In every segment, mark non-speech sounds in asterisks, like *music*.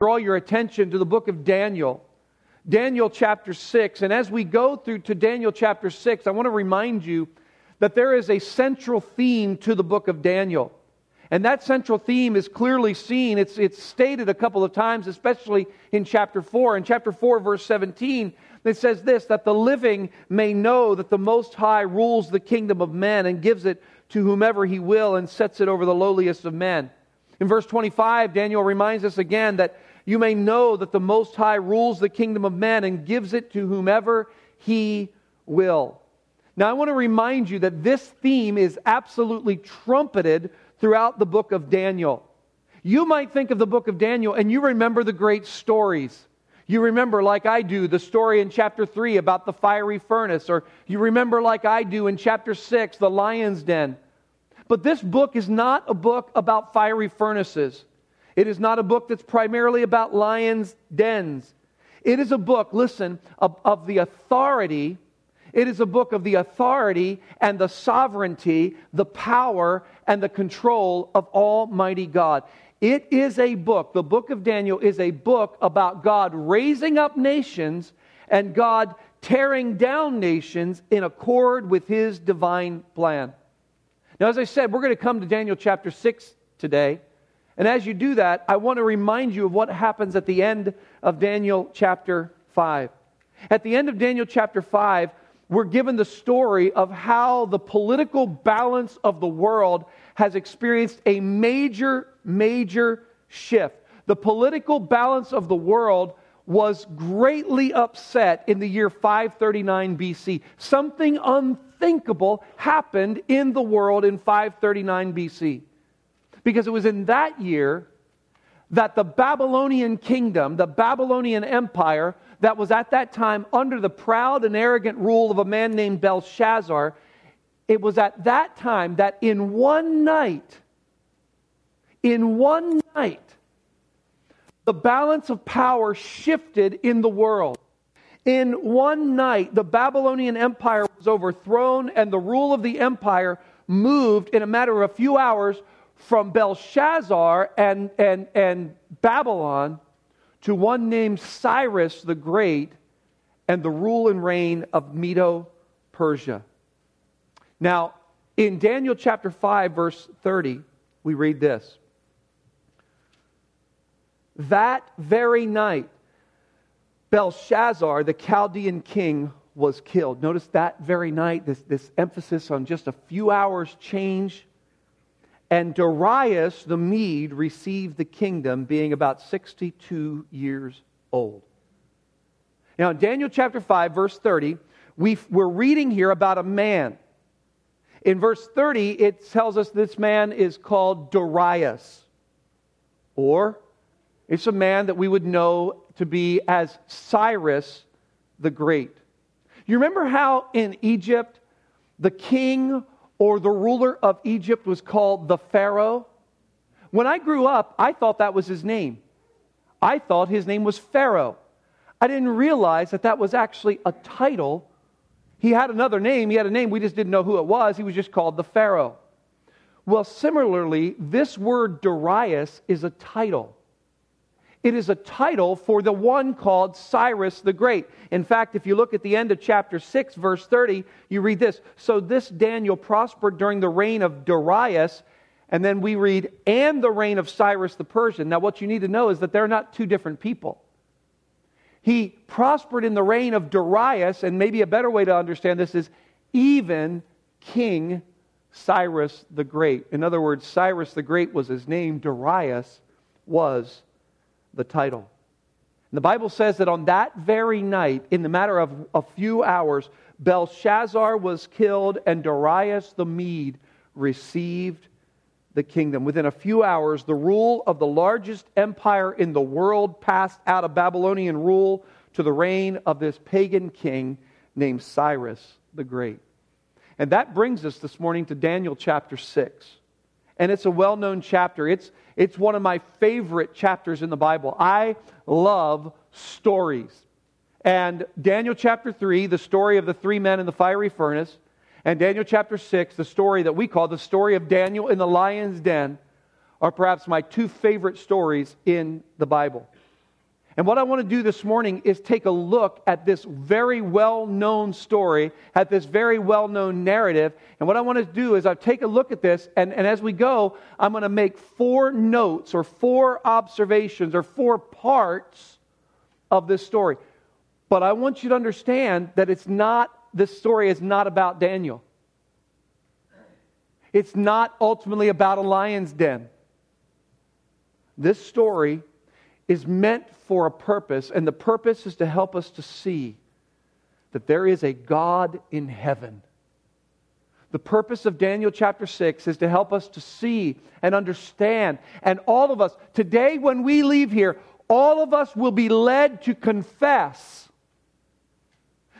draw your attention to the book of Daniel. Daniel chapter 6. And as we go through to Daniel chapter 6, I want to remind you that there is a central theme to the book of Daniel. And that central theme is clearly seen. It's, it's stated a couple of times, especially in chapter 4. In chapter 4, verse 17, it says this that the living may know that the Most High rules the kingdom of men and gives it to whomever he will and sets it over the lowliest of men. In verse 25, Daniel reminds us again that you may know that the Most High rules the kingdom of men and gives it to whomever he will. Now, I want to remind you that this theme is absolutely trumpeted throughout the book of Daniel. You might think of the book of Daniel and you remember the great stories. You remember, like I do, the story in chapter 3 about the fiery furnace, or you remember, like I do, in chapter 6, the lion's den. But this book is not a book about fiery furnaces. It is not a book that's primarily about lions' dens. It is a book, listen, of, of the authority. It is a book of the authority and the sovereignty, the power and the control of Almighty God. It is a book, the book of Daniel is a book about God raising up nations and God tearing down nations in accord with his divine plan. Now, as I said, we're going to come to Daniel chapter 6 today. And as you do that, I want to remind you of what happens at the end of Daniel chapter 5. At the end of Daniel chapter 5, we're given the story of how the political balance of the world has experienced a major, major shift. The political balance of the world was greatly upset in the year 539 BC. Something unthinkable happened in the world in 539 BC. Because it was in that year that the Babylonian kingdom, the Babylonian empire, that was at that time under the proud and arrogant rule of a man named Belshazzar, it was at that time that in one night, in one night, the balance of power shifted in the world. In one night, the Babylonian Empire was overthrown, and the rule of the empire moved in a matter of a few hours from Belshazzar and, and, and Babylon to one named Cyrus the Great and the rule and reign of Medo Persia. Now, in Daniel chapter 5, verse 30, we read this. That very night, Belshazzar, the Chaldean king, was killed. Notice that very night, this, this emphasis on just a few hours change. And Darius the Mede received the kingdom, being about 62 years old. Now, in Daniel chapter 5, verse 30, we are reading here about a man in verse 30, it tells us this man is called Darius, or it's a man that we would know to be as Cyrus the Great. You remember how in Egypt the king or the ruler of Egypt was called the Pharaoh? When I grew up, I thought that was his name. I thought his name was Pharaoh. I didn't realize that that was actually a title he had another name. He had a name. We just didn't know who it was. He was just called the Pharaoh. Well, similarly, this word Darius is a title. It is a title for the one called Cyrus the Great. In fact, if you look at the end of chapter 6, verse 30, you read this So this Daniel prospered during the reign of Darius. And then we read, and the reign of Cyrus the Persian. Now, what you need to know is that they're not two different people. He prospered in the reign of Darius, and maybe a better way to understand this is even King Cyrus the Great. In other words, Cyrus the Great was his name, Darius was the title. And the Bible says that on that very night, in the matter of a few hours, Belshazzar was killed and Darius the Mede received the kingdom. Within a few hours, the rule of the largest empire in the world passed out of Babylonian rule to the reign of this pagan king named Cyrus the Great. And that brings us this morning to Daniel chapter 6. And it's a well known chapter. It's, it's one of my favorite chapters in the Bible. I love stories. And Daniel chapter 3, the story of the three men in the fiery furnace, and Daniel chapter 6, the story that we call the story of Daniel in the lion's den, are perhaps my two favorite stories in the Bible. And what I want to do this morning is take a look at this very well known story, at this very well known narrative. And what I want to do is I take a look at this, and, and as we go, I'm going to make four notes or four observations or four parts of this story. But I want you to understand that it's not, this story is not about Daniel. It's not ultimately about a lion's den. This story is meant for a purpose, and the purpose is to help us to see that there is a God in heaven. The purpose of Daniel chapter 6 is to help us to see and understand. And all of us, today when we leave here, all of us will be led to confess,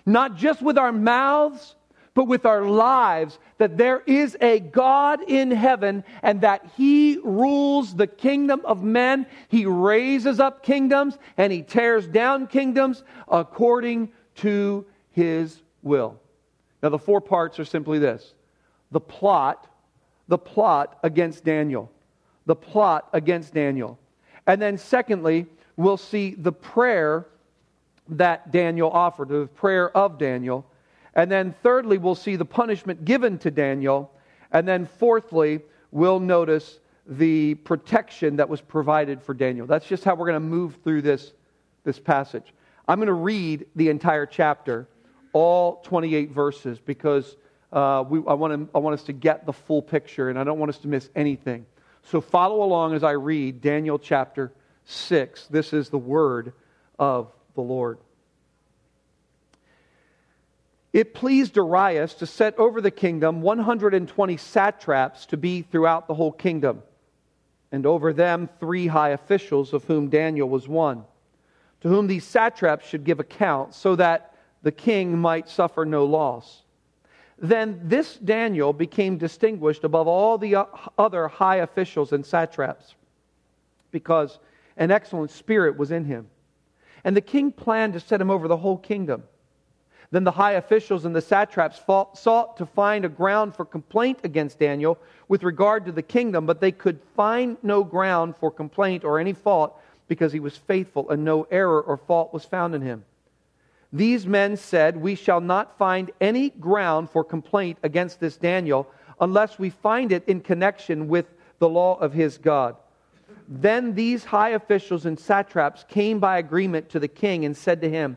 not just with our mouths, but with our lives that there is a God in heaven and that He rules the kingdom of men. He raises up kingdoms and He tears down kingdoms according to His will. Now, the four parts are simply this the plot, the plot against Daniel. The plot against Daniel. And then, secondly, we'll see the prayer that Daniel offered, the prayer of Daniel. And then, thirdly, we'll see the punishment given to Daniel. And then, fourthly, we'll notice the protection that was provided for Daniel. That's just how we're going to move through this, this passage. I'm going to read the entire chapter, all 28 verses, because uh, we, I, want to, I want us to get the full picture and I don't want us to miss anything. So follow along as I read Daniel chapter 6. This is the word of the Lord. It pleased Darius to set over the kingdom 120 satraps to be throughout the whole kingdom, and over them three high officials, of whom Daniel was one, to whom these satraps should give account, so that the king might suffer no loss. Then this Daniel became distinguished above all the other high officials and satraps, because an excellent spirit was in him. And the king planned to set him over the whole kingdom. Then the high officials and the satraps fought, sought to find a ground for complaint against Daniel with regard to the kingdom, but they could find no ground for complaint or any fault because he was faithful and no error or fault was found in him. These men said, We shall not find any ground for complaint against this Daniel unless we find it in connection with the law of his God. Then these high officials and satraps came by agreement to the king and said to him,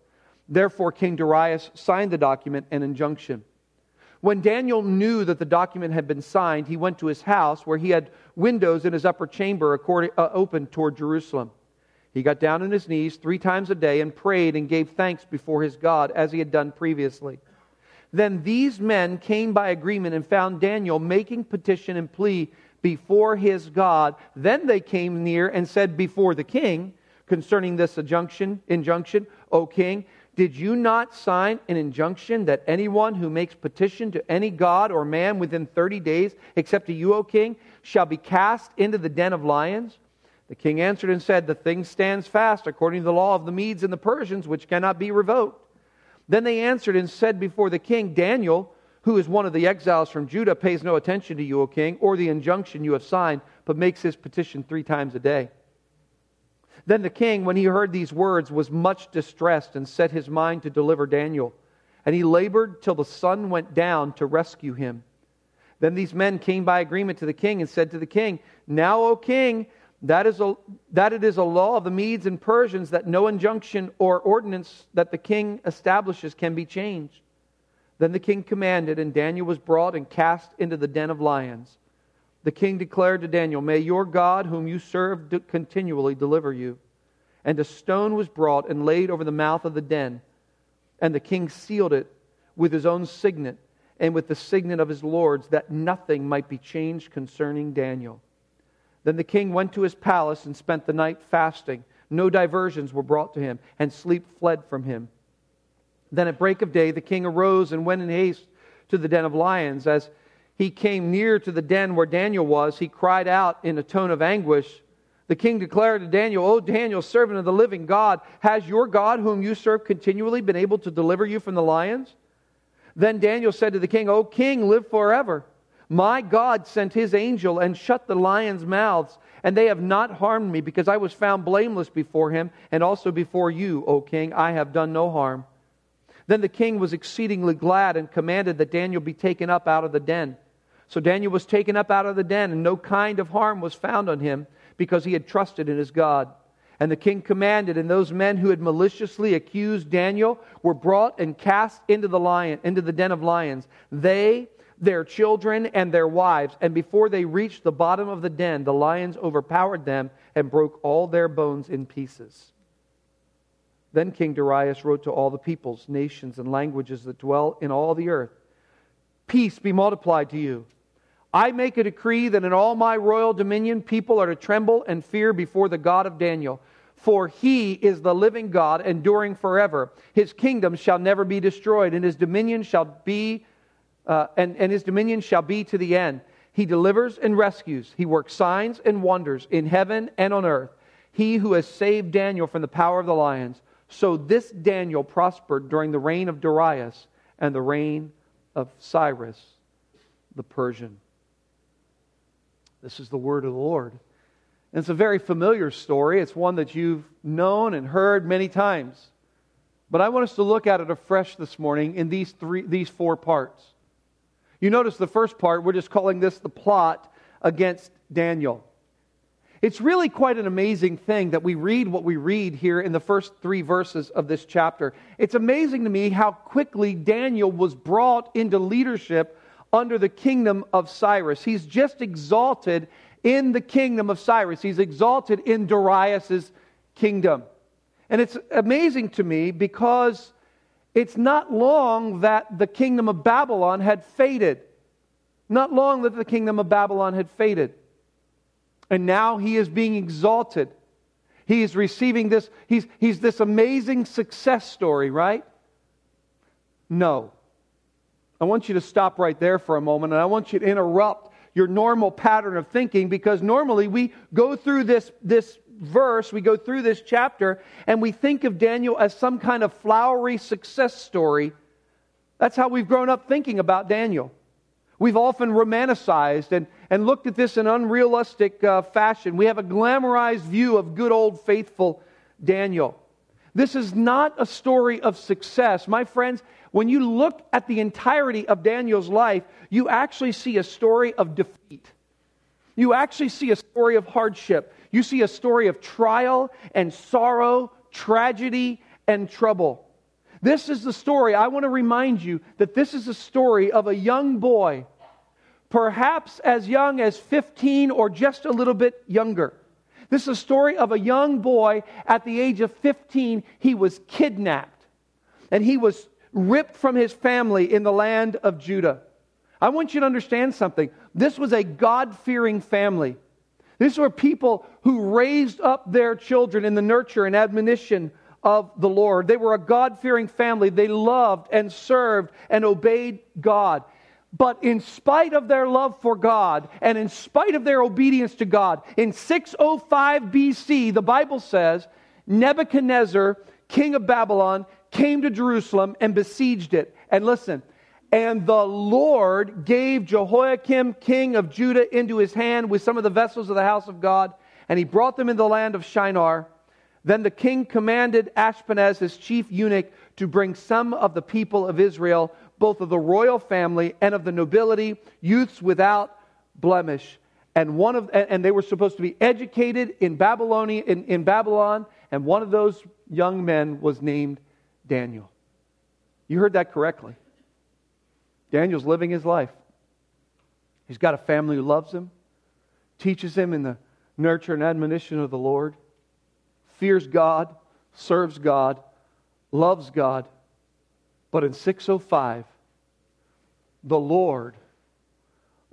Therefore, King Darius signed the document and injunction. When Daniel knew that the document had been signed, he went to his house where he had windows in his upper chamber uh, open toward Jerusalem. He got down on his knees three times a day and prayed and gave thanks before his God as he had done previously. Then these men came by agreement and found Daniel making petition and plea before his God. Then they came near and said before the king concerning this injunction, injunction, O king, did you not sign an injunction that anyone who makes petition to any god or man within 30 days, except to you, O king, shall be cast into the den of lions? The king answered and said, The thing stands fast according to the law of the Medes and the Persians, which cannot be revoked. Then they answered and said before the king, Daniel, who is one of the exiles from Judah, pays no attention to you, O king, or the injunction you have signed, but makes his petition three times a day. Then the king, when he heard these words, was much distressed and set his mind to deliver Daniel. And he labored till the sun went down to rescue him. Then these men came by agreement to the king and said to the king, Now, O king, that, is a, that it is a law of the Medes and Persians that no injunction or ordinance that the king establishes can be changed. Then the king commanded, and Daniel was brought and cast into the den of lions. The king declared to Daniel, May your God, whom you serve continually, deliver you. And a stone was brought and laid over the mouth of the den. And the king sealed it with his own signet and with the signet of his lords, that nothing might be changed concerning Daniel. Then the king went to his palace and spent the night fasting, No diversions were brought to him, and sleep fled from him. Then at break of day, the king arose and went in haste to the den of lions. As he came near to the den where Daniel was, he cried out in a tone of anguish. The king declared to Daniel, O Daniel, servant of the living God, has your God, whom you serve continually, been able to deliver you from the lions? Then Daniel said to the king, O king, live forever. My God sent his angel and shut the lions' mouths, and they have not harmed me, because I was found blameless before him, and also before you, O king. I have done no harm. Then the king was exceedingly glad and commanded that Daniel be taken up out of the den. So Daniel was taken up out of the den, and no kind of harm was found on him, because he had trusted in his God. And the king commanded, and those men who had maliciously accused Daniel were brought and cast into the lion, into the den of lions. They, their children, and their wives. And before they reached the bottom of the den, the lions overpowered them and broke all their bones in pieces. Then King Darius wrote to all the peoples, nations, and languages that dwell in all the earth Peace be multiplied to you. I make a decree that in all my royal dominion people are to tremble and fear before the God of Daniel for he is the living God, enduring forever. His kingdom shall never be destroyed, and his dominion shall be, uh, and, and his dominion shall be to the end. He delivers and rescues. He works signs and wonders in heaven and on earth. He who has saved Daniel from the power of the lions. So this Daniel prospered during the reign of Darius and the reign of Cyrus the Persian. This is the word of the Lord. And it's a very familiar story. It's one that you've known and heard many times. But I want us to look at it afresh this morning in these, three, these four parts. You notice the first part, we're just calling this the plot against Daniel. It's really quite an amazing thing that we read what we read here in the first three verses of this chapter. It's amazing to me how quickly Daniel was brought into leadership under the kingdom of Cyrus. He's just exalted in the kingdom of Cyrus. He's exalted in Darius's kingdom. And it's amazing to me because it's not long that the kingdom of Babylon had faded. Not long that the kingdom of Babylon had faded. And now he is being exalted. He is receiving this, he's, he's this amazing success story, right? No. I want you to stop right there for a moment and I want you to interrupt your normal pattern of thinking because normally we go through this, this verse, we go through this chapter, and we think of Daniel as some kind of flowery success story. That's how we've grown up thinking about Daniel. We've often romanticized and, and looked at this in unrealistic uh, fashion. We have a glamorized view of good old faithful Daniel. This is not a story of success. My friends, when you look at the entirety of Daniel's life, you actually see a story of defeat. You actually see a story of hardship. You see a story of trial and sorrow, tragedy and trouble. This is the story. I want to remind you that this is a story of a young boy, perhaps as young as 15 or just a little bit younger. This is a story of a young boy at the age of 15. He was kidnapped and he was ripped from his family in the land of Judah. I want you to understand something. This was a God fearing family. These were people who raised up their children in the nurture and admonition of the Lord. They were a God fearing family. They loved and served and obeyed God. But in spite of their love for God and in spite of their obedience to God, in 605 BC, the Bible says Nebuchadnezzar, king of Babylon, came to Jerusalem and besieged it. And listen, and the Lord gave Jehoiakim, king of Judah, into his hand with some of the vessels of the house of God, and he brought them into the land of Shinar. Then the king commanded Ashpenaz, his chief eunuch, to bring some of the people of Israel, both of the royal family and of the nobility, youths without blemish. And one of and they were supposed to be educated in Babylonia in, in Babylon, and one of those young men was named Daniel. You heard that correctly. Daniel's living his life. He's got a family who loves him, teaches him in the nurture and admonition of the Lord, fears God, serves God, loves God. But in 605, the Lord,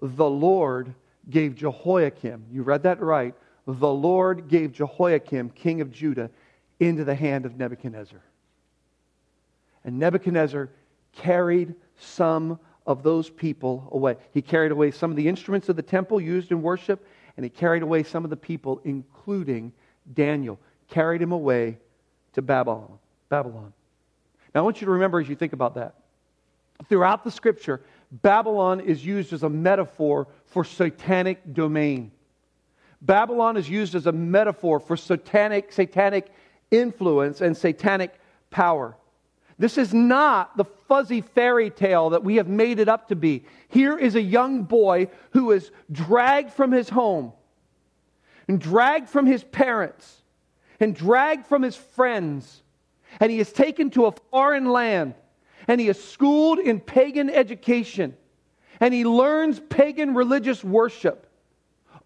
the Lord gave Jehoiakim, you read that right, the Lord gave Jehoiakim, king of Judah, into the hand of Nebuchadnezzar. And Nebuchadnezzar carried some of those people away. He carried away some of the instruments of the temple used in worship, and he carried away some of the people, including Daniel, carried him away to Babylon. Babylon. Now I want you to remember as you think about that. Throughout the scripture, Babylon is used as a metaphor for satanic domain. Babylon is used as a metaphor for satanic, satanic influence and satanic power. This is not the fuzzy fairy tale that we have made it up to be. Here is a young boy who is dragged from his home and dragged from his parents and dragged from his friends. And he is taken to a foreign land and he is schooled in pagan education and he learns pagan religious worship.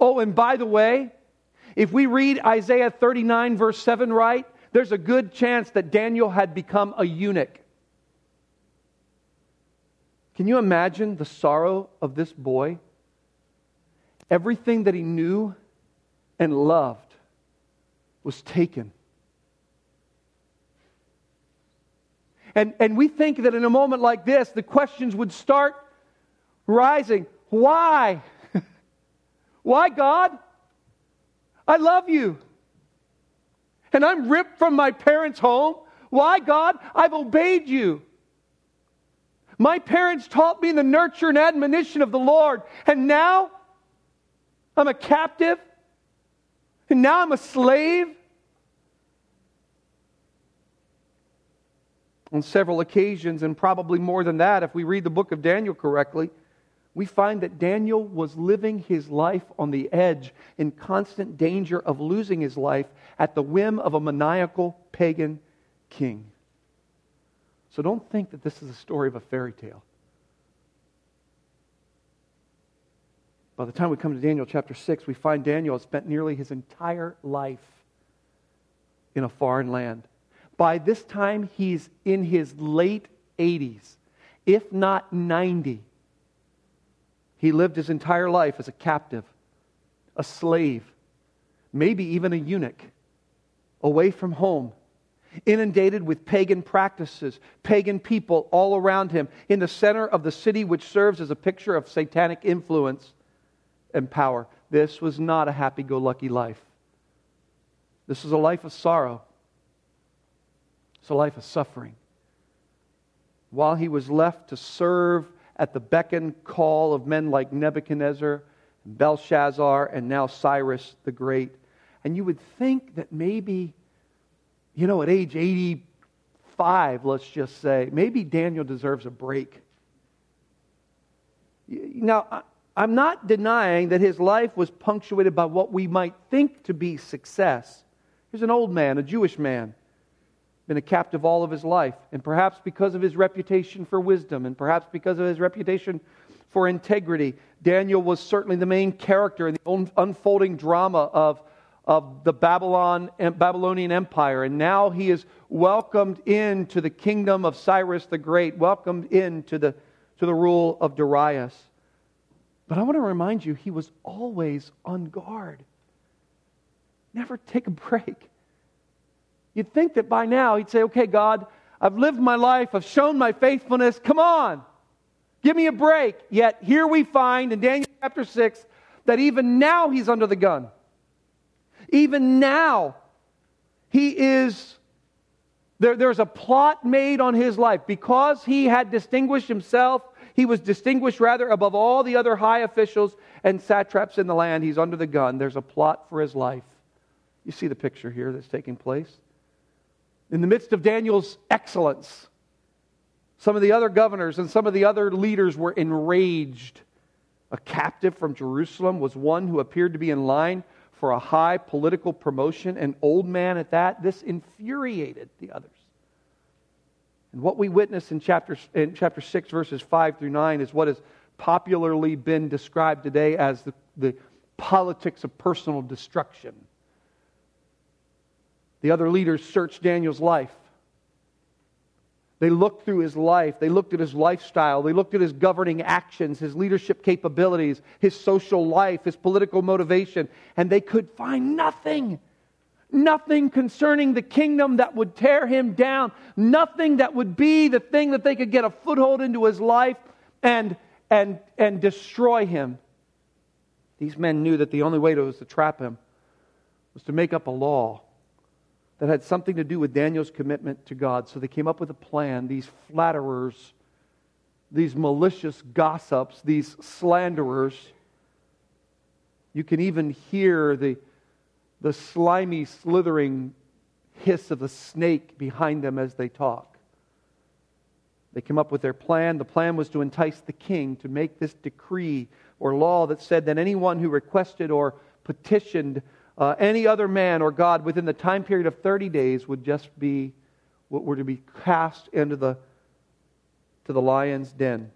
Oh, and by the way, if we read Isaiah 39, verse 7 right, there's a good chance that Daniel had become a eunuch. Can you imagine the sorrow of this boy? Everything that he knew and loved was taken. And, and we think that in a moment like this, the questions would start rising. Why? *laughs* Why, God? I love you and I'm ripped from my parents' home. Why, God? I've obeyed you. My parents taught me the nurture and admonition of the Lord, and now I'm a captive, and now I'm a slave. On several occasions, and probably more than that, if we read the book of Daniel correctly, we find that Daniel was living his life on the edge, in constant danger of losing his life at the whim of a maniacal pagan king. So don't think that this is a story of a fairy tale. By the time we come to Daniel chapter 6, we find Daniel has spent nearly his entire life in a foreign land. By this time, he's in his late 80s, if not 90. He lived his entire life as a captive, a slave, maybe even a eunuch, away from home, inundated with pagan practices, pagan people all around him, in the center of the city, which serves as a picture of satanic influence and power. This was not a happy go lucky life. This is a life of sorrow, it's a life of suffering. While he was left to serve at the beck and call of men like Nebuchadnezzar, Belshazzar, and now Cyrus the Great. And you would think that maybe, you know, at age 85, let's just say, maybe Daniel deserves a break. Now, I'm not denying that his life was punctuated by what we might think to be success. Here's an old man, a Jewish man been a captive all of his life. And perhaps because of his reputation for wisdom, and perhaps because of his reputation for integrity, Daniel was certainly the main character in the unfolding drama of, of the Babylon, Babylonian Empire. And now he is welcomed into the kingdom of Cyrus the Great, welcomed into the, to the rule of Darius. But I want to remind you, he was always on guard. Never take a break. You'd think that by now he'd say, okay, God, I've lived my life, I've shown my faithfulness, come on, give me a break. Yet here we find in Daniel chapter 6 that even now he's under the gun. Even now, he is, there, there's a plot made on his life. Because he had distinguished himself, he was distinguished rather above all the other high officials and satraps in the land. He's under the gun. There's a plot for his life. You see the picture here that's taking place? In the midst of Daniel's excellence, some of the other governors and some of the other leaders were enraged. A captive from Jerusalem was one who appeared to be in line for a high political promotion, an old man at that. This infuriated the others. And what we witness in chapter, in chapter 6, verses 5 through 9, is what has popularly been described today as the, the politics of personal destruction. The other leaders searched Daniel's life. They looked through his life. They looked at his lifestyle. They looked at his governing actions, his leadership capabilities, his social life, his political motivation, and they could find nothing. Nothing concerning the kingdom that would tear him down. Nothing that would be the thing that they could get a foothold into his life and, and, and destroy him. These men knew that the only way to, was to trap him was to make up a law that had something to do with Daniel's commitment to God. So they came up with a plan. These flatterers, these malicious gossips, these slanderers. You can even hear the, the slimy, slithering hiss of a snake behind them as they talk. They came up with their plan. The plan was to entice the king to make this decree or law that said that anyone who requested or petitioned uh, any other man or God within the time period of 30 days would just be, what were to be cast into the, to the lion's den.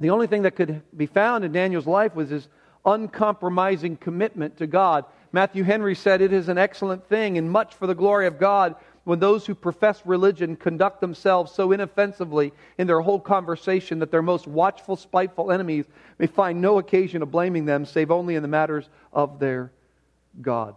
The only thing that could be found in Daniel's life was his uncompromising commitment to God. Matthew Henry said, It is an excellent thing and much for the glory of God when those who profess religion conduct themselves so inoffensively in their whole conversation that their most watchful, spiteful enemies may find no occasion of blaming them save only in the matters of their God.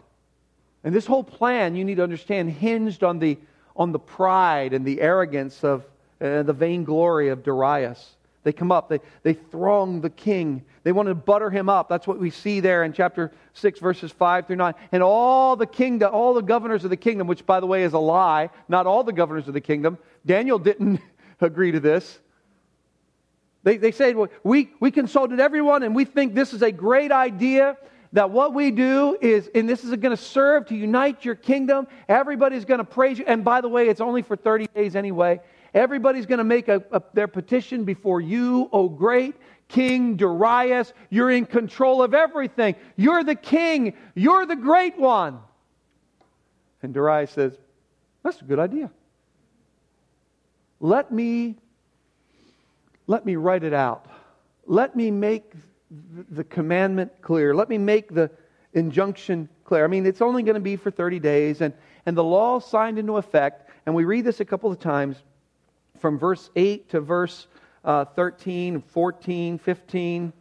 And this whole plan, you need to understand, hinged on the, on the pride and the arrogance of uh, the vainglory of Darius. They come up, they, they throng the king. They want to butter him up. That's what we see there in chapter 6, verses 5 through 9. And all the kingdom, all the governors of the kingdom, which by the way is a lie, not all the governors of the kingdom. Daniel didn't *laughs* agree to this. They, they say, well, we, we consulted everyone and we think this is a great idea that what we do is, and this is going to serve to unite your kingdom. Everybody's going to praise you. And by the way, it's only for 30 days anyway. Everybody's going to make a, a, their petition before you, O great King Darius. You're in control of everything. You're the king. You're the great one. And Darius says, That's a good idea. Let me, let me write it out. Let me make the commandment clear. Let me make the injunction clear. I mean, it's only going to be for 30 days, and, and the law signed into effect. And we read this a couple of times from verse 8 to verse uh, 13, 14, 15.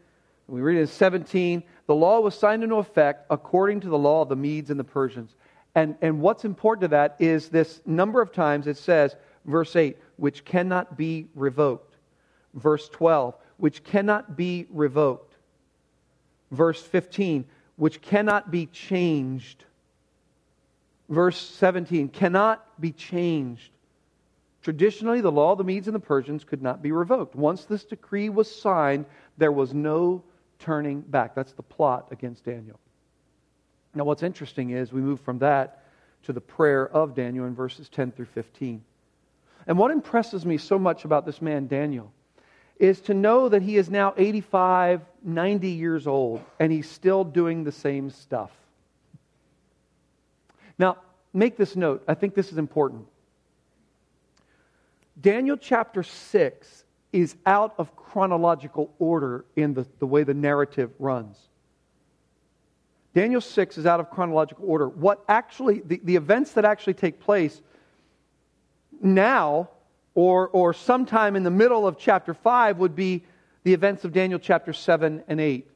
We read in 17. The law was signed into effect according to the law of the Medes and the Persians. And, and what's important to that is this number of times it says, verse 8, which cannot be revoked. Verse 12, which cannot be revoked verse 15, which cannot be changed. Verse 17, cannot be changed. Traditionally, the law of the Medes and the Persians could not be revoked. Once this decree was signed, there was no turning back. That's the plot against Daniel. Now, what's interesting is we move from that to the prayer of Daniel in verses 10 through 15. And what impresses me so much about this man, Daniel, is to know that he is now 85, 90 years old, and he's still doing the same stuff. Now, make this note. I think this is important. Daniel chapter 6 is out of chronological order in the, the way the narrative runs. Daniel 6 is out of chronological order. What actually, the, the events that actually take place now or, or sometime in the middle of chapter 5 would be the events of Daniel chapter 7 and 8.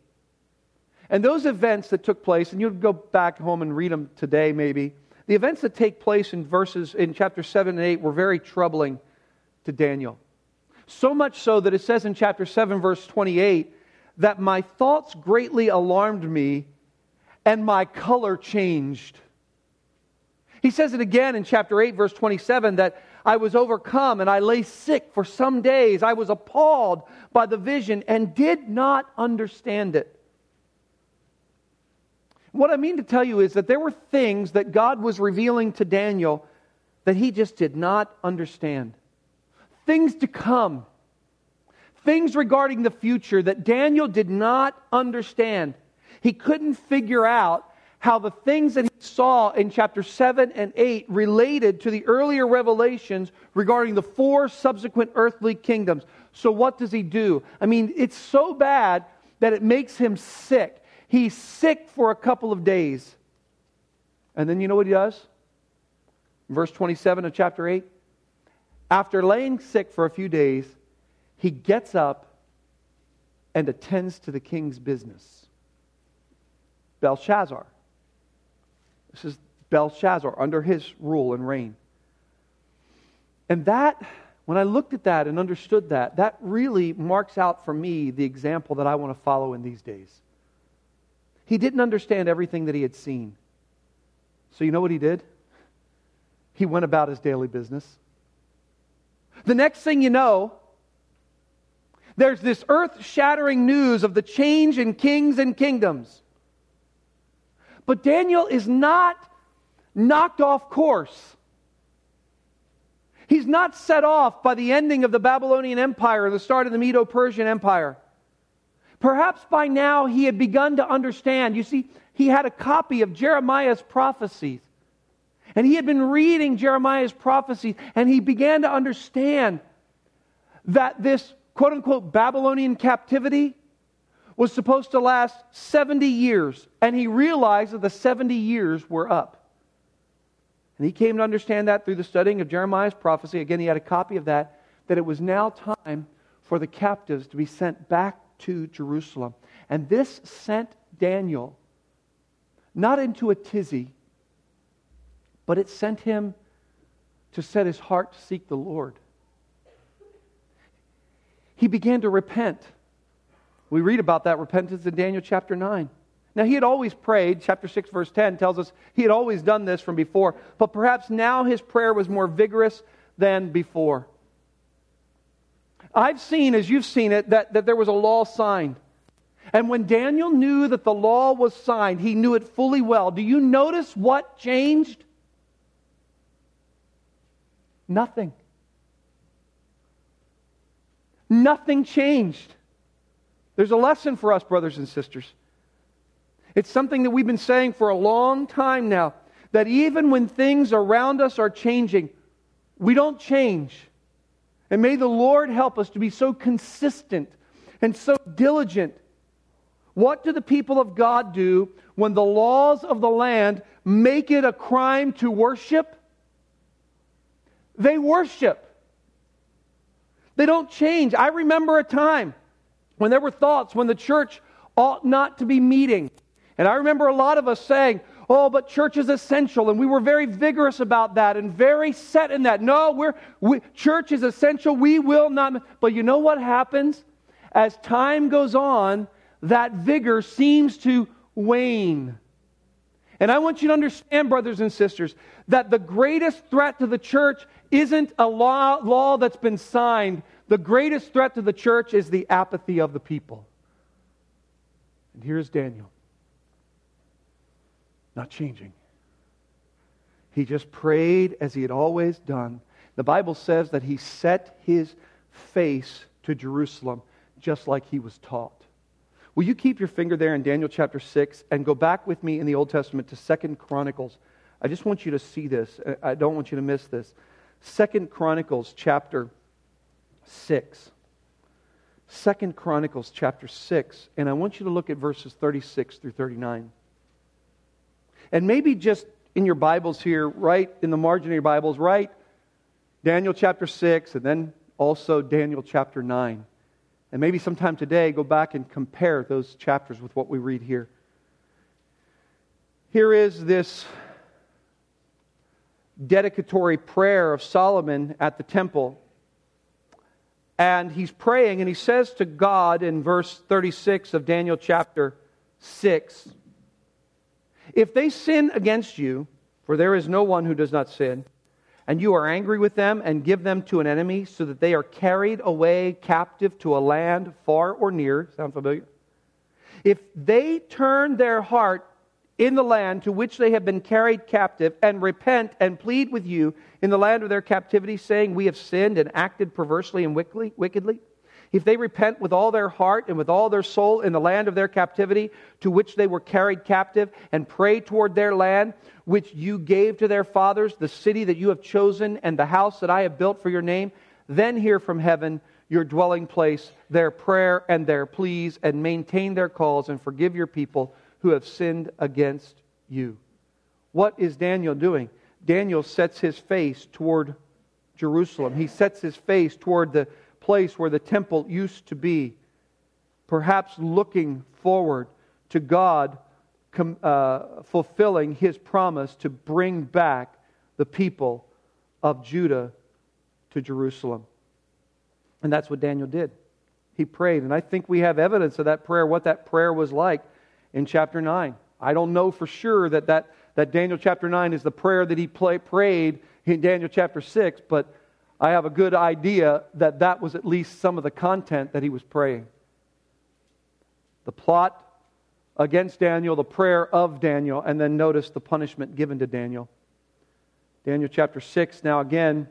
And those events that took place, and you'd go back home and read them today maybe, the events that take place in verses in chapter 7 and 8 were very troubling to Daniel. So much so that it says in chapter 7, verse 28, that my thoughts greatly alarmed me and my color changed. He says it again in chapter 8, verse 27, that I was overcome and I lay sick for some days. I was appalled by the vision and did not understand it. What I mean to tell you is that there were things that God was revealing to Daniel that he just did not understand. Things to come, things regarding the future that Daniel did not understand. He couldn't figure out how the things that he saw in chapter 7 and 8 related to the earlier revelations regarding the four subsequent earthly kingdoms. So, what does he do? I mean, it's so bad that it makes him sick. He's sick for a couple of days. And then you know what he does? Verse 27 of chapter 8 After laying sick for a few days, he gets up and attends to the king's business. Belshazzar. This is Belshazzar under his rule and reign. And that, when I looked at that and understood that, that really marks out for me the example that I want to follow in these days. He didn't understand everything that he had seen. So you know what he did? He went about his daily business. The next thing you know, there's this earth shattering news of the change in kings and kingdoms. But Daniel is not knocked off course. He's not set off by the ending of the Babylonian Empire or the start of the Medo Persian Empire. Perhaps by now he had begun to understand. You see, he had a copy of Jeremiah's prophecies. And he had been reading Jeremiah's prophecies, and he began to understand that this quote unquote Babylonian captivity was supposed to last 70 years. And he realized that the 70 years were up. And he came to understand that through the studying of Jeremiah's prophecy. Again, he had a copy of that, that it was now time for the captives to be sent back to Jerusalem. And this sent Daniel not into a tizzy, but it sent him to set his heart to seek the Lord he began to repent. We read about that repentance in Daniel chapter 9. Now, he had always prayed. Chapter 6, verse 10 tells us he had always done this from before, but perhaps now his prayer was more vigorous than before. I've seen, as you've seen it, that, that there was a law signed. And when Daniel knew that the law was signed, he knew it fully well. Do you notice what changed? Nothing. Nothing changed. There's a lesson for us, brothers and sisters. It's something that we've been saying for a long time now that even when things around us are changing, we don't change. And may the Lord help us to be so consistent and so diligent. What do the people of God do when the laws of the land make it a crime to worship? They worship. They don't change. I remember a time when there were thoughts when the church ought not to be meeting. And I remember a lot of us saying, Oh, but church is essential. And we were very vigorous about that and very set in that. No, we're, we, church is essential. We will not. But you know what happens? As time goes on, that vigor seems to wane. And I want you to understand, brothers and sisters, that the greatest threat to the church isn't a law, law that's been signed. The greatest threat to the church is the apathy of the people. And here's Daniel. Not changing. He just prayed as he had always done. The Bible says that he set his face to Jerusalem just like he was taught. Will you keep your finger there in Daniel chapter 6 and go back with me in the Old Testament to Second Chronicles? I just want you to see this. I don't want you to miss this. Second Chronicles chapter 6. Second Chronicles chapter 6. And I want you to look at verses 36 through 39. And maybe just in your Bibles here, right in the margin of your Bibles, write Daniel chapter 6 and then also Daniel chapter 9. And maybe sometime today, go back and compare those chapters with what we read here. Here is this dedicatory prayer of Solomon at the temple. And he's praying, and he says to God in verse 36 of Daniel chapter 6 If they sin against you, for there is no one who does not sin, and you are angry with them and give them to an enemy so that they are carried away captive to a land far or near. Sound familiar? If they turn their heart in the land to which they have been carried captive and repent and plead with you in the land of their captivity, saying, We have sinned and acted perversely and wickedly, if they repent with all their heart and with all their soul in the land of their captivity to which they were carried captive and pray toward their land, which you gave to their fathers, the city that you have chosen, and the house that I have built for your name, then hear from heaven your dwelling place, their prayer and their pleas, and maintain their calls, and forgive your people who have sinned against you. What is Daniel doing? Daniel sets his face toward Jerusalem. He sets his face toward the place where the temple used to be, perhaps looking forward to God uh, fulfilling his promise to bring back the people of Judah to Jerusalem. And that's what Daniel did. He prayed. And I think we have evidence of that prayer, what that prayer was like in chapter 9. I don't know for sure that, that, that Daniel chapter 9 is the prayer that he play, prayed in Daniel chapter 6, but I have a good idea that that was at least some of the content that he was praying. The plot against Daniel, the prayer of Daniel, and then notice the punishment given to Daniel. Daniel chapter 6, now again,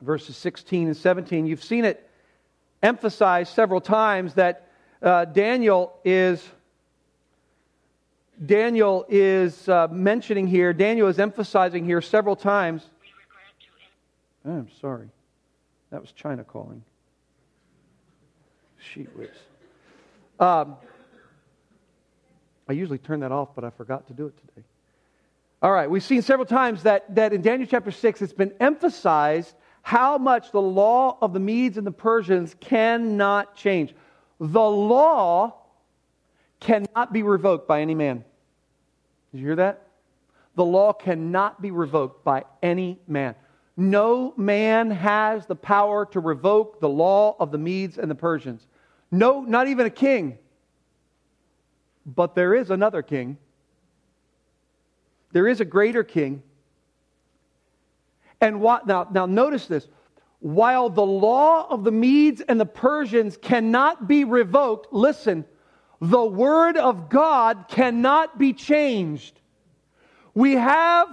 verses 16 and 17. You've seen it emphasized several times that uh, Daniel is. Daniel is uh, mentioning here, Daniel is emphasizing here several times. I'm sorry. That was China calling. She whiz. Um, I usually turn that off, but I forgot to do it today. All right, we've seen several times that, that in Daniel chapter 6, it's been emphasized how much the law of the Medes and the Persians cannot change. The law cannot be revoked by any man. Did you hear that? The law cannot be revoked by any man. No man has the power to revoke the law of the Medes and the Persians. No, not even a king. But there is another king. There is a greater king. And what now now notice this. While the law of the Medes and the Persians cannot be revoked, listen, the word of God cannot be changed. We have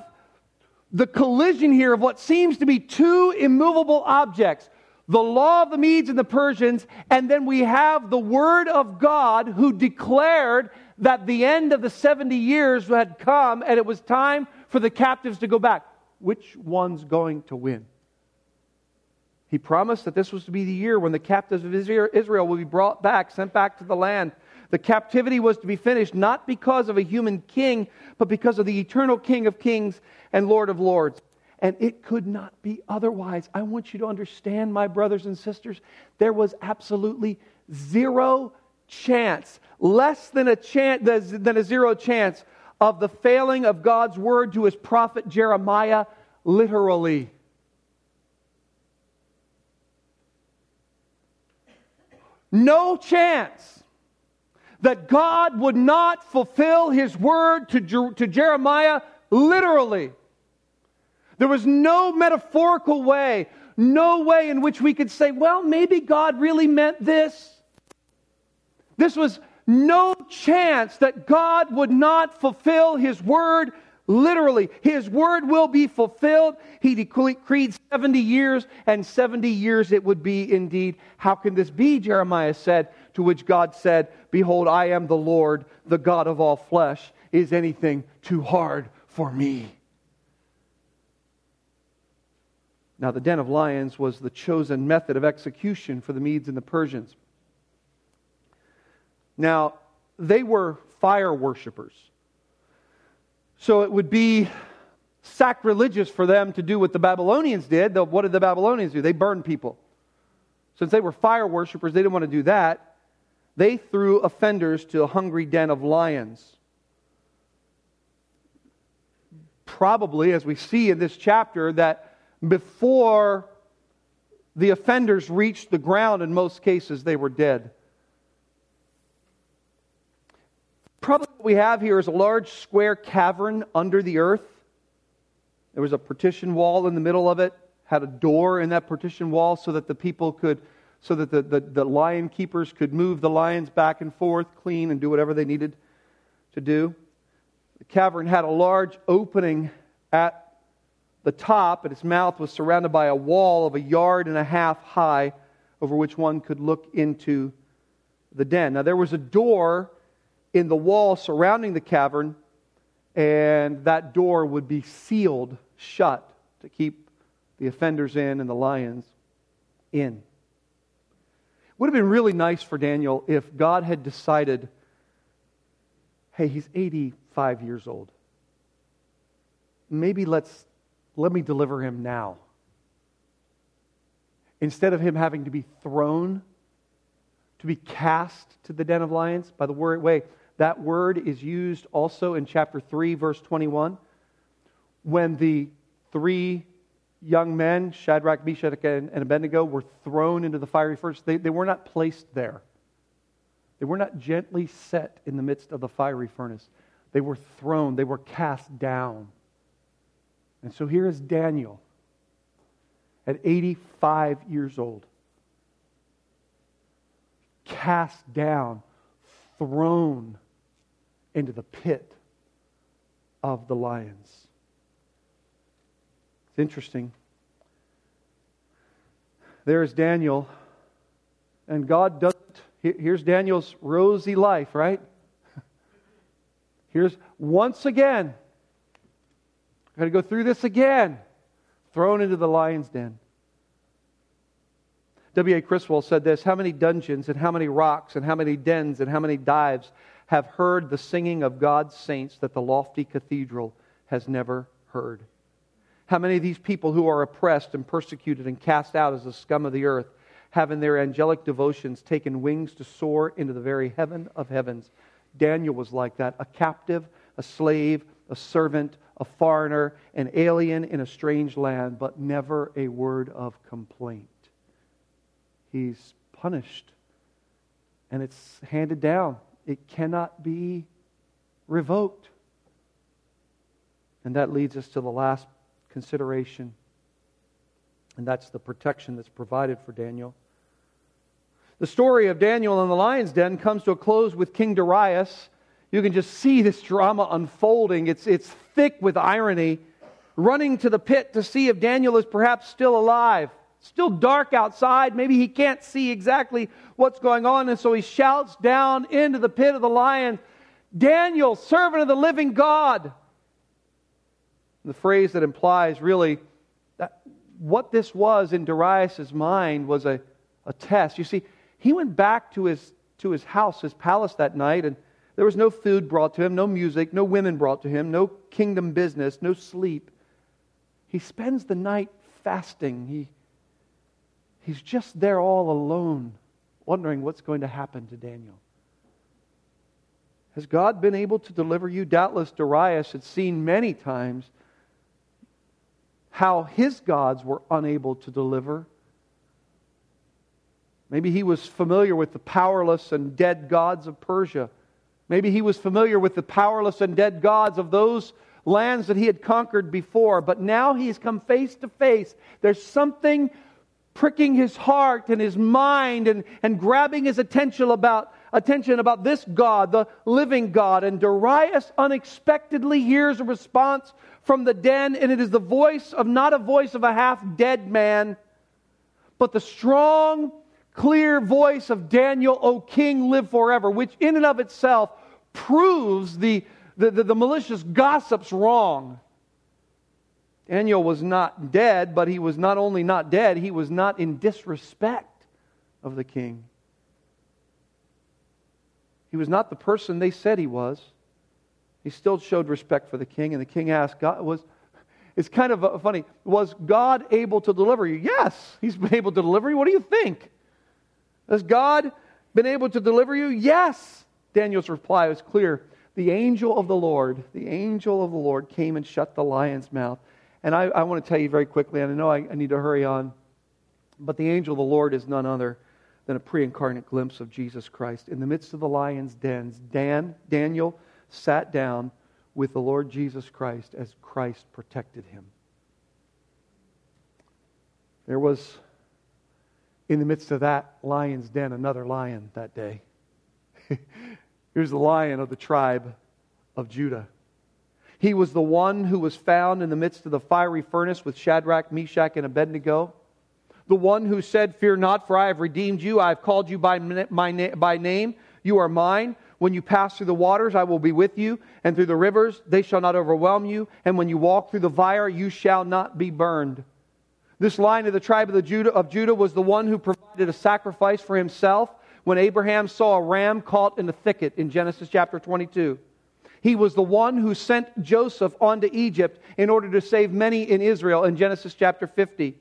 the collision here of what seems to be two immovable objects the law of the Medes and the Persians, and then we have the Word of God who declared that the end of the 70 years had come and it was time for the captives to go back. Which one's going to win? He promised that this was to be the year when the captives of Israel would be brought back, sent back to the land. The captivity was to be finished not because of a human king, but because of the eternal King of kings and Lord of lords. And it could not be otherwise. I want you to understand, my brothers and sisters, there was absolutely zero chance, less than a chance, than a zero chance of the failing of God's word to his prophet Jeremiah literally. No chance that God would not fulfill his word to, Jer- to Jeremiah literally. There was no metaphorical way, no way in which we could say, well, maybe God really meant this. This was no chance that God would not fulfill his word literally. His word will be fulfilled. He decreed 70 years, and 70 years it would be indeed. How can this be? Jeremiah said, to which God said, Behold, I am the Lord, the God of all flesh. Is anything too hard for me? Now, the den of lions was the chosen method of execution for the Medes and the Persians. Now, they were fire worshippers. So it would be sacrilegious for them to do what the Babylonians did. What did the Babylonians do? They burned people. Since they were fire worshippers, they didn't want to do that. They threw offenders to a hungry den of lions. Probably, as we see in this chapter, that before the offenders reached the ground, in most cases, they were dead. Probably what we have here is a large square cavern under the earth. There was a partition wall in the middle of it, had a door in that partition wall so that the people could, so that the, the, the lion keepers could move the lions back and forth, clean, and do whatever they needed to do. The cavern had a large opening at the top, and its mouth was surrounded by a wall of a yard and a half high over which one could look into the den. Now, there was a door in the wall surrounding the cavern, and that door would be sealed shut to keep the offenders in and the lions in. It Would have been really nice for Daniel if God had decided, hey, he's 85 years old. Maybe let's let me deliver him now. instead of him having to be thrown, to be cast to the den of lions, by the way, that word is used also in chapter 3, verse 21, when the three young men, Shadrach, Meshach, and Abednego, were thrown into the fiery furnace. They, they were not placed there. They were not gently set in the midst of the fiery furnace. They were thrown, they were cast down. And so here is Daniel at 85 years old, cast down, thrown into the pit of the lions. It's interesting. There's Daniel, and God doesn't. Here's Daniel's rosy life, right? *laughs* Here's once again. I've got to go through this again. Thrown into the lion's den. W.A. Criswell said this How many dungeons and how many rocks and how many dens and how many dives have heard the singing of God's saints that the lofty cathedral has never heard? How many of these people who are oppressed and persecuted and cast out as the scum of the earth have in their angelic devotions taken wings to soar into the very heaven of heavens? Daniel was like that a captive, a slave, a servant, a foreigner, an alien in a strange land, but never a word of complaint. He's punished, and it's handed down. It cannot be revoked. And that leads us to the last consideration, and that's the protection that's provided for Daniel. The story of Daniel in the lion's den comes to a close with King Darius. You can just see this drama unfolding. It's, it's thick with irony, running to the pit to see if Daniel is perhaps still alive. Still dark outside. Maybe he can't see exactly what's going on. And so he shouts down into the pit of the lion Daniel, servant of the living God the phrase that implies really that what this was in Darius' mind was a, a test. You see, he went back to his, to his house, his palace that night, and there was no food brought to him, no music, no women brought to him, no kingdom business, no sleep. He spends the night fasting. He, he's just there all alone, wondering what's going to happen to Daniel. Has God been able to deliver you? Doubtless Darius had seen many times how his gods were unable to deliver. Maybe he was familiar with the powerless and dead gods of Persia. Maybe he was familiar with the powerless and dead gods of those lands that he had conquered before. But now he has come face to face. There's something pricking his heart and his mind and, and grabbing his attention about, attention about this God, the living God. And Darius unexpectedly hears a response from the den, and it is the voice of not a voice of a half dead man, but the strong, clear voice of Daniel, O King, live forever, which in and of itself proves the, the, the, the malicious gossips wrong. Daniel was not dead, but he was not only not dead, he was not in disrespect of the king. He was not the person they said he was. He still showed respect for the king, and the king asked, God, was, it's kind of uh, funny, was God able to deliver you? Yes, he's been able to deliver you. What do you think? Has God been able to deliver you? Yes. Daniel's reply was clear. The angel of the Lord, the angel of the Lord came and shut the lion's mouth. And I, I want to tell you very quickly, and I know I, I need to hurry on, but the angel of the Lord is none other than a pre incarnate glimpse of Jesus Christ. In the midst of the lion's dens, Dan, Daniel, sat down with the Lord Jesus Christ as Christ protected him. There was, in the midst of that lion's den, another lion that day. *laughs* Here's the lion of the tribe of Judah. He was the one who was found in the midst of the fiery furnace with Shadrach, Meshach, and Abednego. The one who said, Fear not, for I have redeemed you. I have called you by, my, by name. You are mine. When you pass through the waters, I will be with you, and through the rivers, they shall not overwhelm you. And when you walk through the fire, you shall not be burned. This line of the tribe of, the Judah, of Judah was the one who provided a sacrifice for himself when Abraham saw a ram caught in a thicket in Genesis chapter 22. He was the one who sent Joseph on to Egypt in order to save many in Israel in Genesis chapter 50.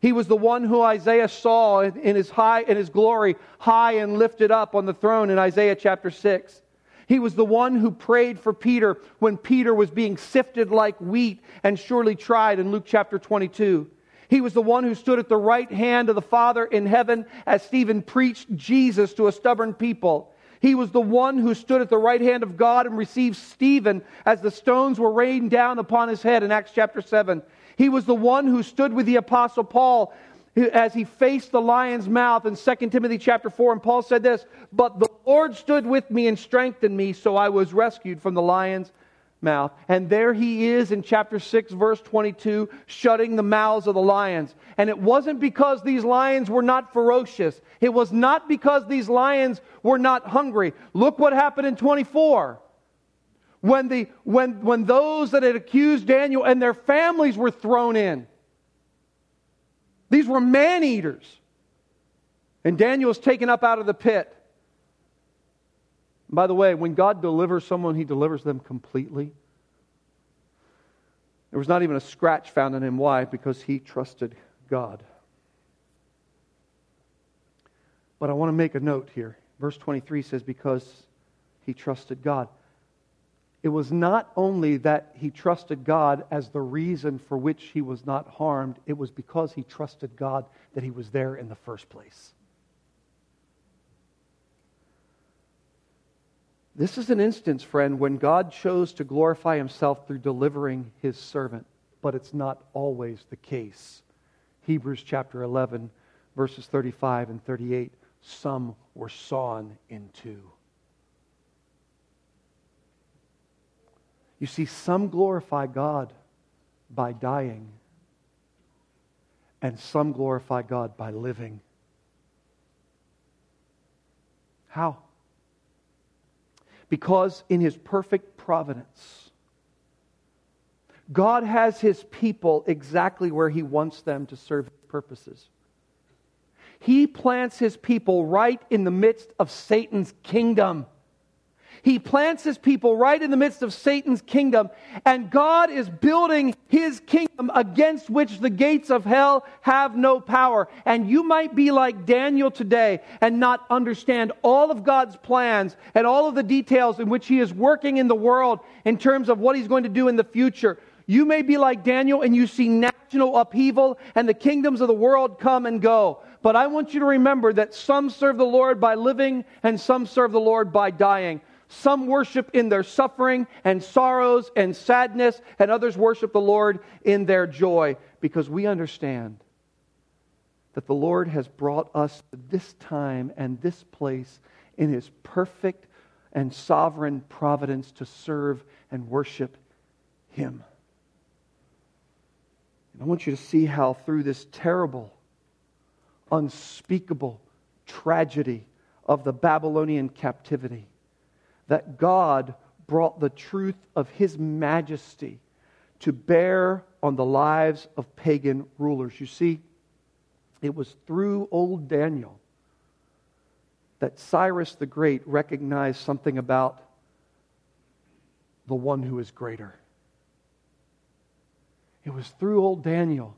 He was the one who Isaiah saw in his high in his glory, high and lifted up on the throne in Isaiah chapter 6. He was the one who prayed for Peter when Peter was being sifted like wheat and surely tried in Luke chapter 22. He was the one who stood at the right hand of the Father in heaven as Stephen preached Jesus to a stubborn people. He was the one who stood at the right hand of God and received Stephen as the stones were rained down upon his head in Acts chapter 7. He was the one who stood with the apostle Paul as he faced the lion's mouth in 2 Timothy chapter 4 and Paul said this, "But the Lord stood with me and strengthened me, so I was rescued from the lion's mouth." And there he is in chapter 6 verse 22 shutting the mouths of the lions. And it wasn't because these lions were not ferocious. It was not because these lions were not hungry. Look what happened in 24 when, the, when, when those that had accused Daniel and their families were thrown in. These were man eaters. And Daniel was taken up out of the pit. By the way, when God delivers someone, he delivers them completely. There was not even a scratch found in him. Why? Because he trusted God. But I want to make a note here. Verse 23 says, because he trusted God it was not only that he trusted God as the reason for which he was not harmed, it was because he trusted God that he was there in the first place. This is an instance, friend, when God chose to glorify himself through delivering his servant, but it's not always the case. Hebrews chapter 11, verses 35 and 38 some were sawn in two. You see, some glorify God by dying, and some glorify God by living. How? Because in His perfect providence, God has His people exactly where He wants them to serve His purposes. He plants His people right in the midst of Satan's kingdom. He plants his people right in the midst of Satan's kingdom, and God is building his kingdom against which the gates of hell have no power. And you might be like Daniel today and not understand all of God's plans and all of the details in which he is working in the world in terms of what he's going to do in the future. You may be like Daniel and you see national upheaval and the kingdoms of the world come and go. But I want you to remember that some serve the Lord by living and some serve the Lord by dying. Some worship in their suffering and sorrows and sadness, and others worship the Lord in their joy because we understand that the Lord has brought us to this time and this place in His perfect and sovereign providence to serve and worship Him. And I want you to see how, through this terrible, unspeakable tragedy of the Babylonian captivity, that God brought the truth of his majesty to bear on the lives of pagan rulers. You see, it was through old Daniel that Cyrus the Great recognized something about the one who is greater. It was through old Daniel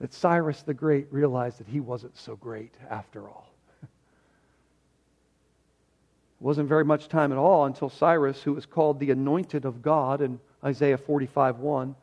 that Cyrus the Great realized that he wasn't so great after all wasn't very much time at all until Cyrus, who was called the anointed of God in Isaiah 45 1.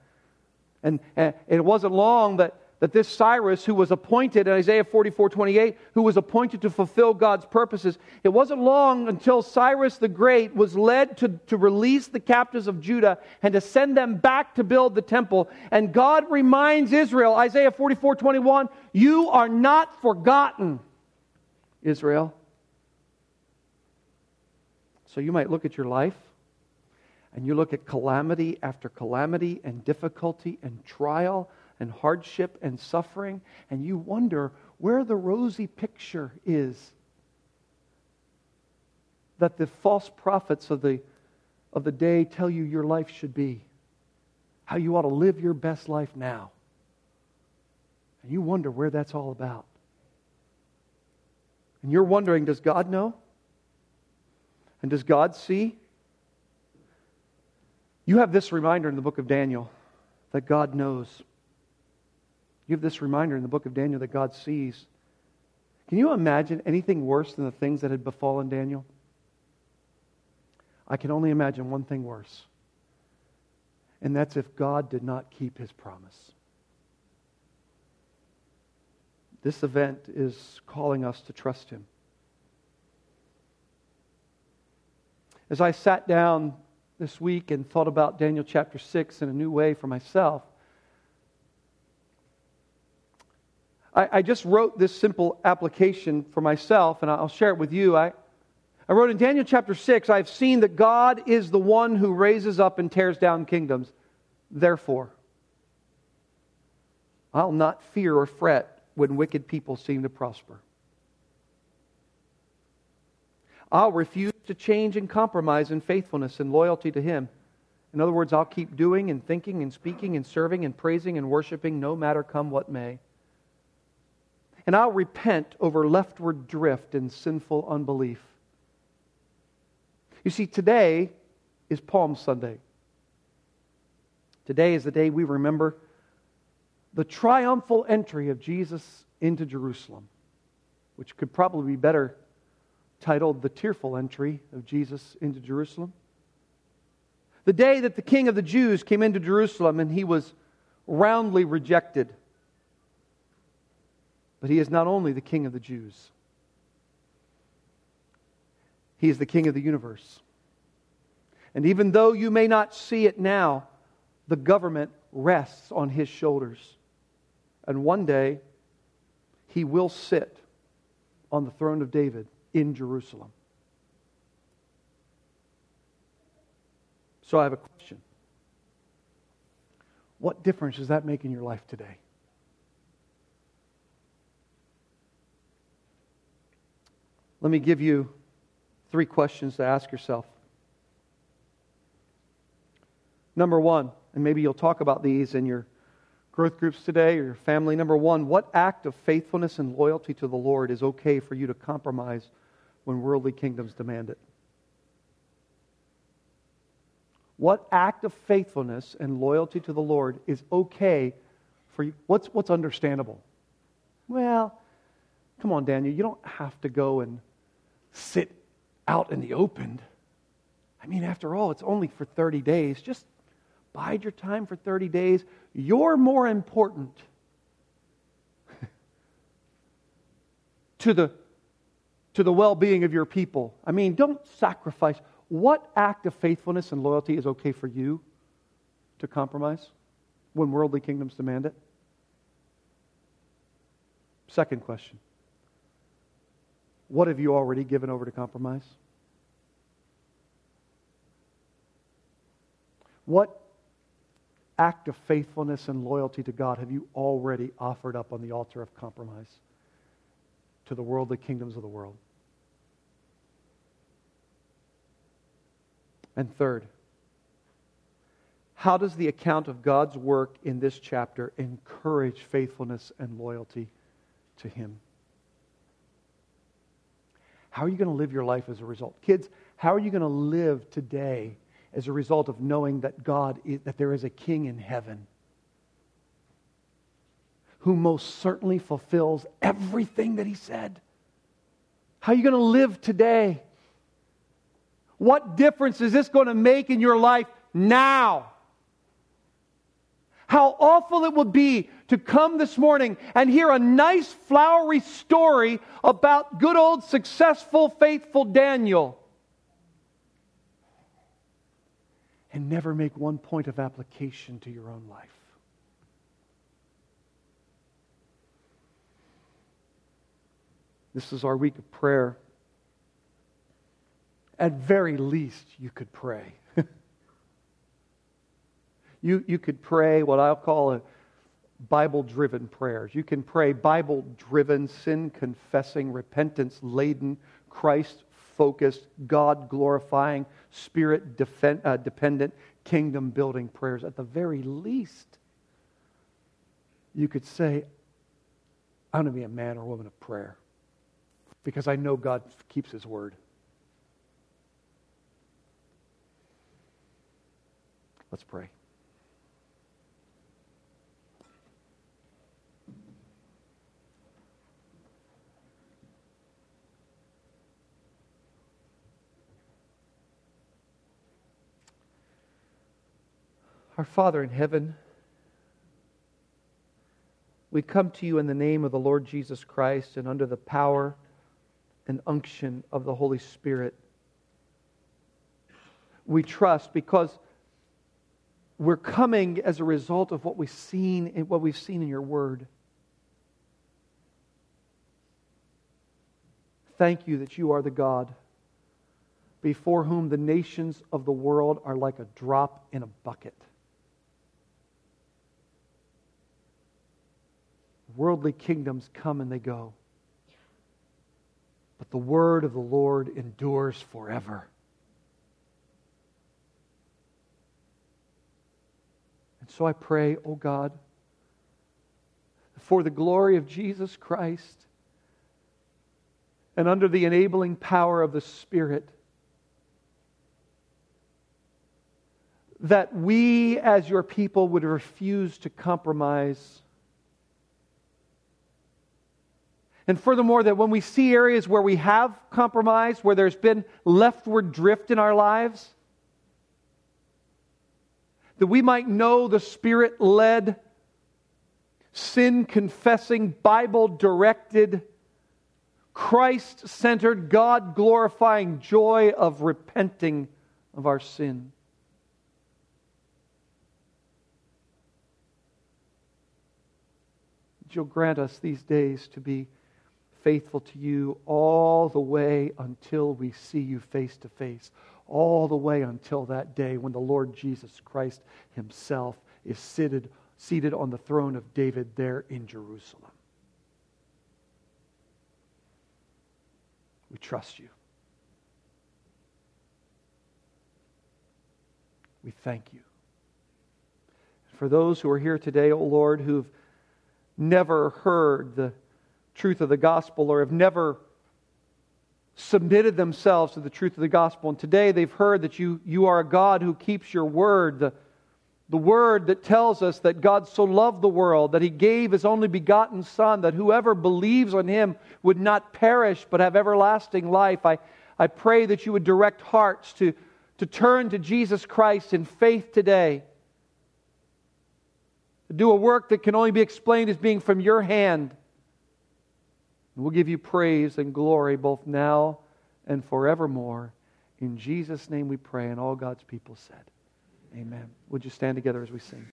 And, and it wasn't long that, that this Cyrus, who was appointed in Isaiah 44 28, who was appointed to fulfill God's purposes, it wasn't long until Cyrus the Great was led to, to release the captives of Judah and to send them back to build the temple. And God reminds Israel, Isaiah 44 21, you are not forgotten, Israel. So you might look at your life and you look at calamity after calamity and difficulty and trial and hardship and suffering, and you wonder where the rosy picture is that the false prophets of the, of the day tell you your life should be, how you ought to live your best life now. And you wonder where that's all about. And you're wondering, does God know? And does God see? You have this reminder in the book of Daniel that God knows. You have this reminder in the book of Daniel that God sees. Can you imagine anything worse than the things that had befallen Daniel? I can only imagine one thing worse, and that's if God did not keep his promise. This event is calling us to trust him. As I sat down this week and thought about Daniel chapter 6 in a new way for myself, I, I, just wrote this simple application for myself, and I'll share it with you. I, I wrote in Daniel chapter 6 I've seen that God is the one who raises up and tears down kingdoms. Therefore, I'll not fear or fret when wicked people seem to prosper. I'll refuse to change and compromise in faithfulness and loyalty to Him. In other words, I'll keep doing and thinking and speaking and serving and praising and worshiping no matter come what may and I'll repent over leftward drift and sinful unbelief. You see, today is Palm Sunday. Today is the day we remember the triumphal entry of Jesus into Jerusalem, which could probably be better titled The Tearful Entry of Jesus into Jerusalem. The day that the King of the Jews came into Jerusalem and he was roundly rejected but he is not only the king of the Jews, he is the king of the universe. And even though you may not see it now, the government rests on his shoulders. And one day, he will sit on the throne of David in Jerusalem. So I have a question. What difference does that make in your life today? Let me give you three questions to ask yourself. Number one, and maybe you'll talk about these in your growth groups today or your family. Number one, what act of faithfulness and loyalty to the Lord is okay for you to compromise when worldly kingdoms demand it? What act of faithfulness and loyalty to the Lord is okay for you? What's, what's understandable? Well, come on, Daniel, you don't have to go and sit out in the open. I mean, after all, it's only for 30 days. Just bide your time for 30 days. You're more important *laughs* to the, to the well being of your people. I mean, don't sacrifice. What act of faithfulness and loyalty is okay for you to compromise when worldly kingdoms demand it? Second question what have you already given over to compromise? What act of faithfulness and loyalty to God have you already offered up on the altar of compromise to the worldly kingdoms of the world? And third, how does the account of God's work in this chapter encourage faithfulness and loyalty to Him? How are you going to live your life as a result? Kids, how are you going to live today as a result of knowing that God, is, that there is a king in heaven who most certainly fulfills everything that he said? How are you going to live today? What difference is this going to make in your life now? How awful it would be to come this morning and hear a nice, flowery story about good old, successful, faithful Daniel and never make one point of application to your own life. This is our week of prayer. At very least, you could pray. *laughs* You, you could pray what I'll call a Bible driven prayers. You can pray Bible driven, sin confessing, repentance laden, Christ focused, God glorifying, spirit uh, dependent, kingdom building prayers. At the very least, you could say, I'm going to be a man or woman of prayer because I know God keeps His word. Let's pray. Our Father in heaven, we come to you in the name of the Lord Jesus Christ and under the power and unction of the Holy Spirit. We trust because we're coming as a result of what we've seen in what we've seen in your word. Thank you that you are the God before whom the nations of the world are like a drop in a bucket. Worldly kingdoms come and they go. But the word of the Lord endures forever. And so I pray, oh God, for the glory of Jesus Christ and under the enabling power of the Spirit, that we as your people would refuse to compromise And furthermore, that when we see areas where we have compromised, where there's been leftward drift in our lives, that we might know the Spirit led, sin confessing, Bible directed, Christ centered, God glorifying joy of repenting of our sin. You'll grant us these days to be faithful to you all the way until we see you face to face, all the way until that day when the Lord Jesus Christ himself is seated, seated on the throne of David there in Jerusalem. We trust you. We thank you. For those who are here today, O oh Lord, who've never heard the truth of the gospel or have never submitted themselves to the truth of the gospel. And today they've heard that you, you are a God who keeps your word, the, the word that tells us that God so loved the world that he gave his only begotten Son, that whoever believes on him would not perish but have everlasting life. I, I pray that you would direct hearts to, to turn to Jesus Christ in faith today. To do a work that can only be explained as being from your hand We'll give you praise and glory both now and forevermore. In Jesus' name we pray, and all God's people said, Amen. Would you stand together as we sing?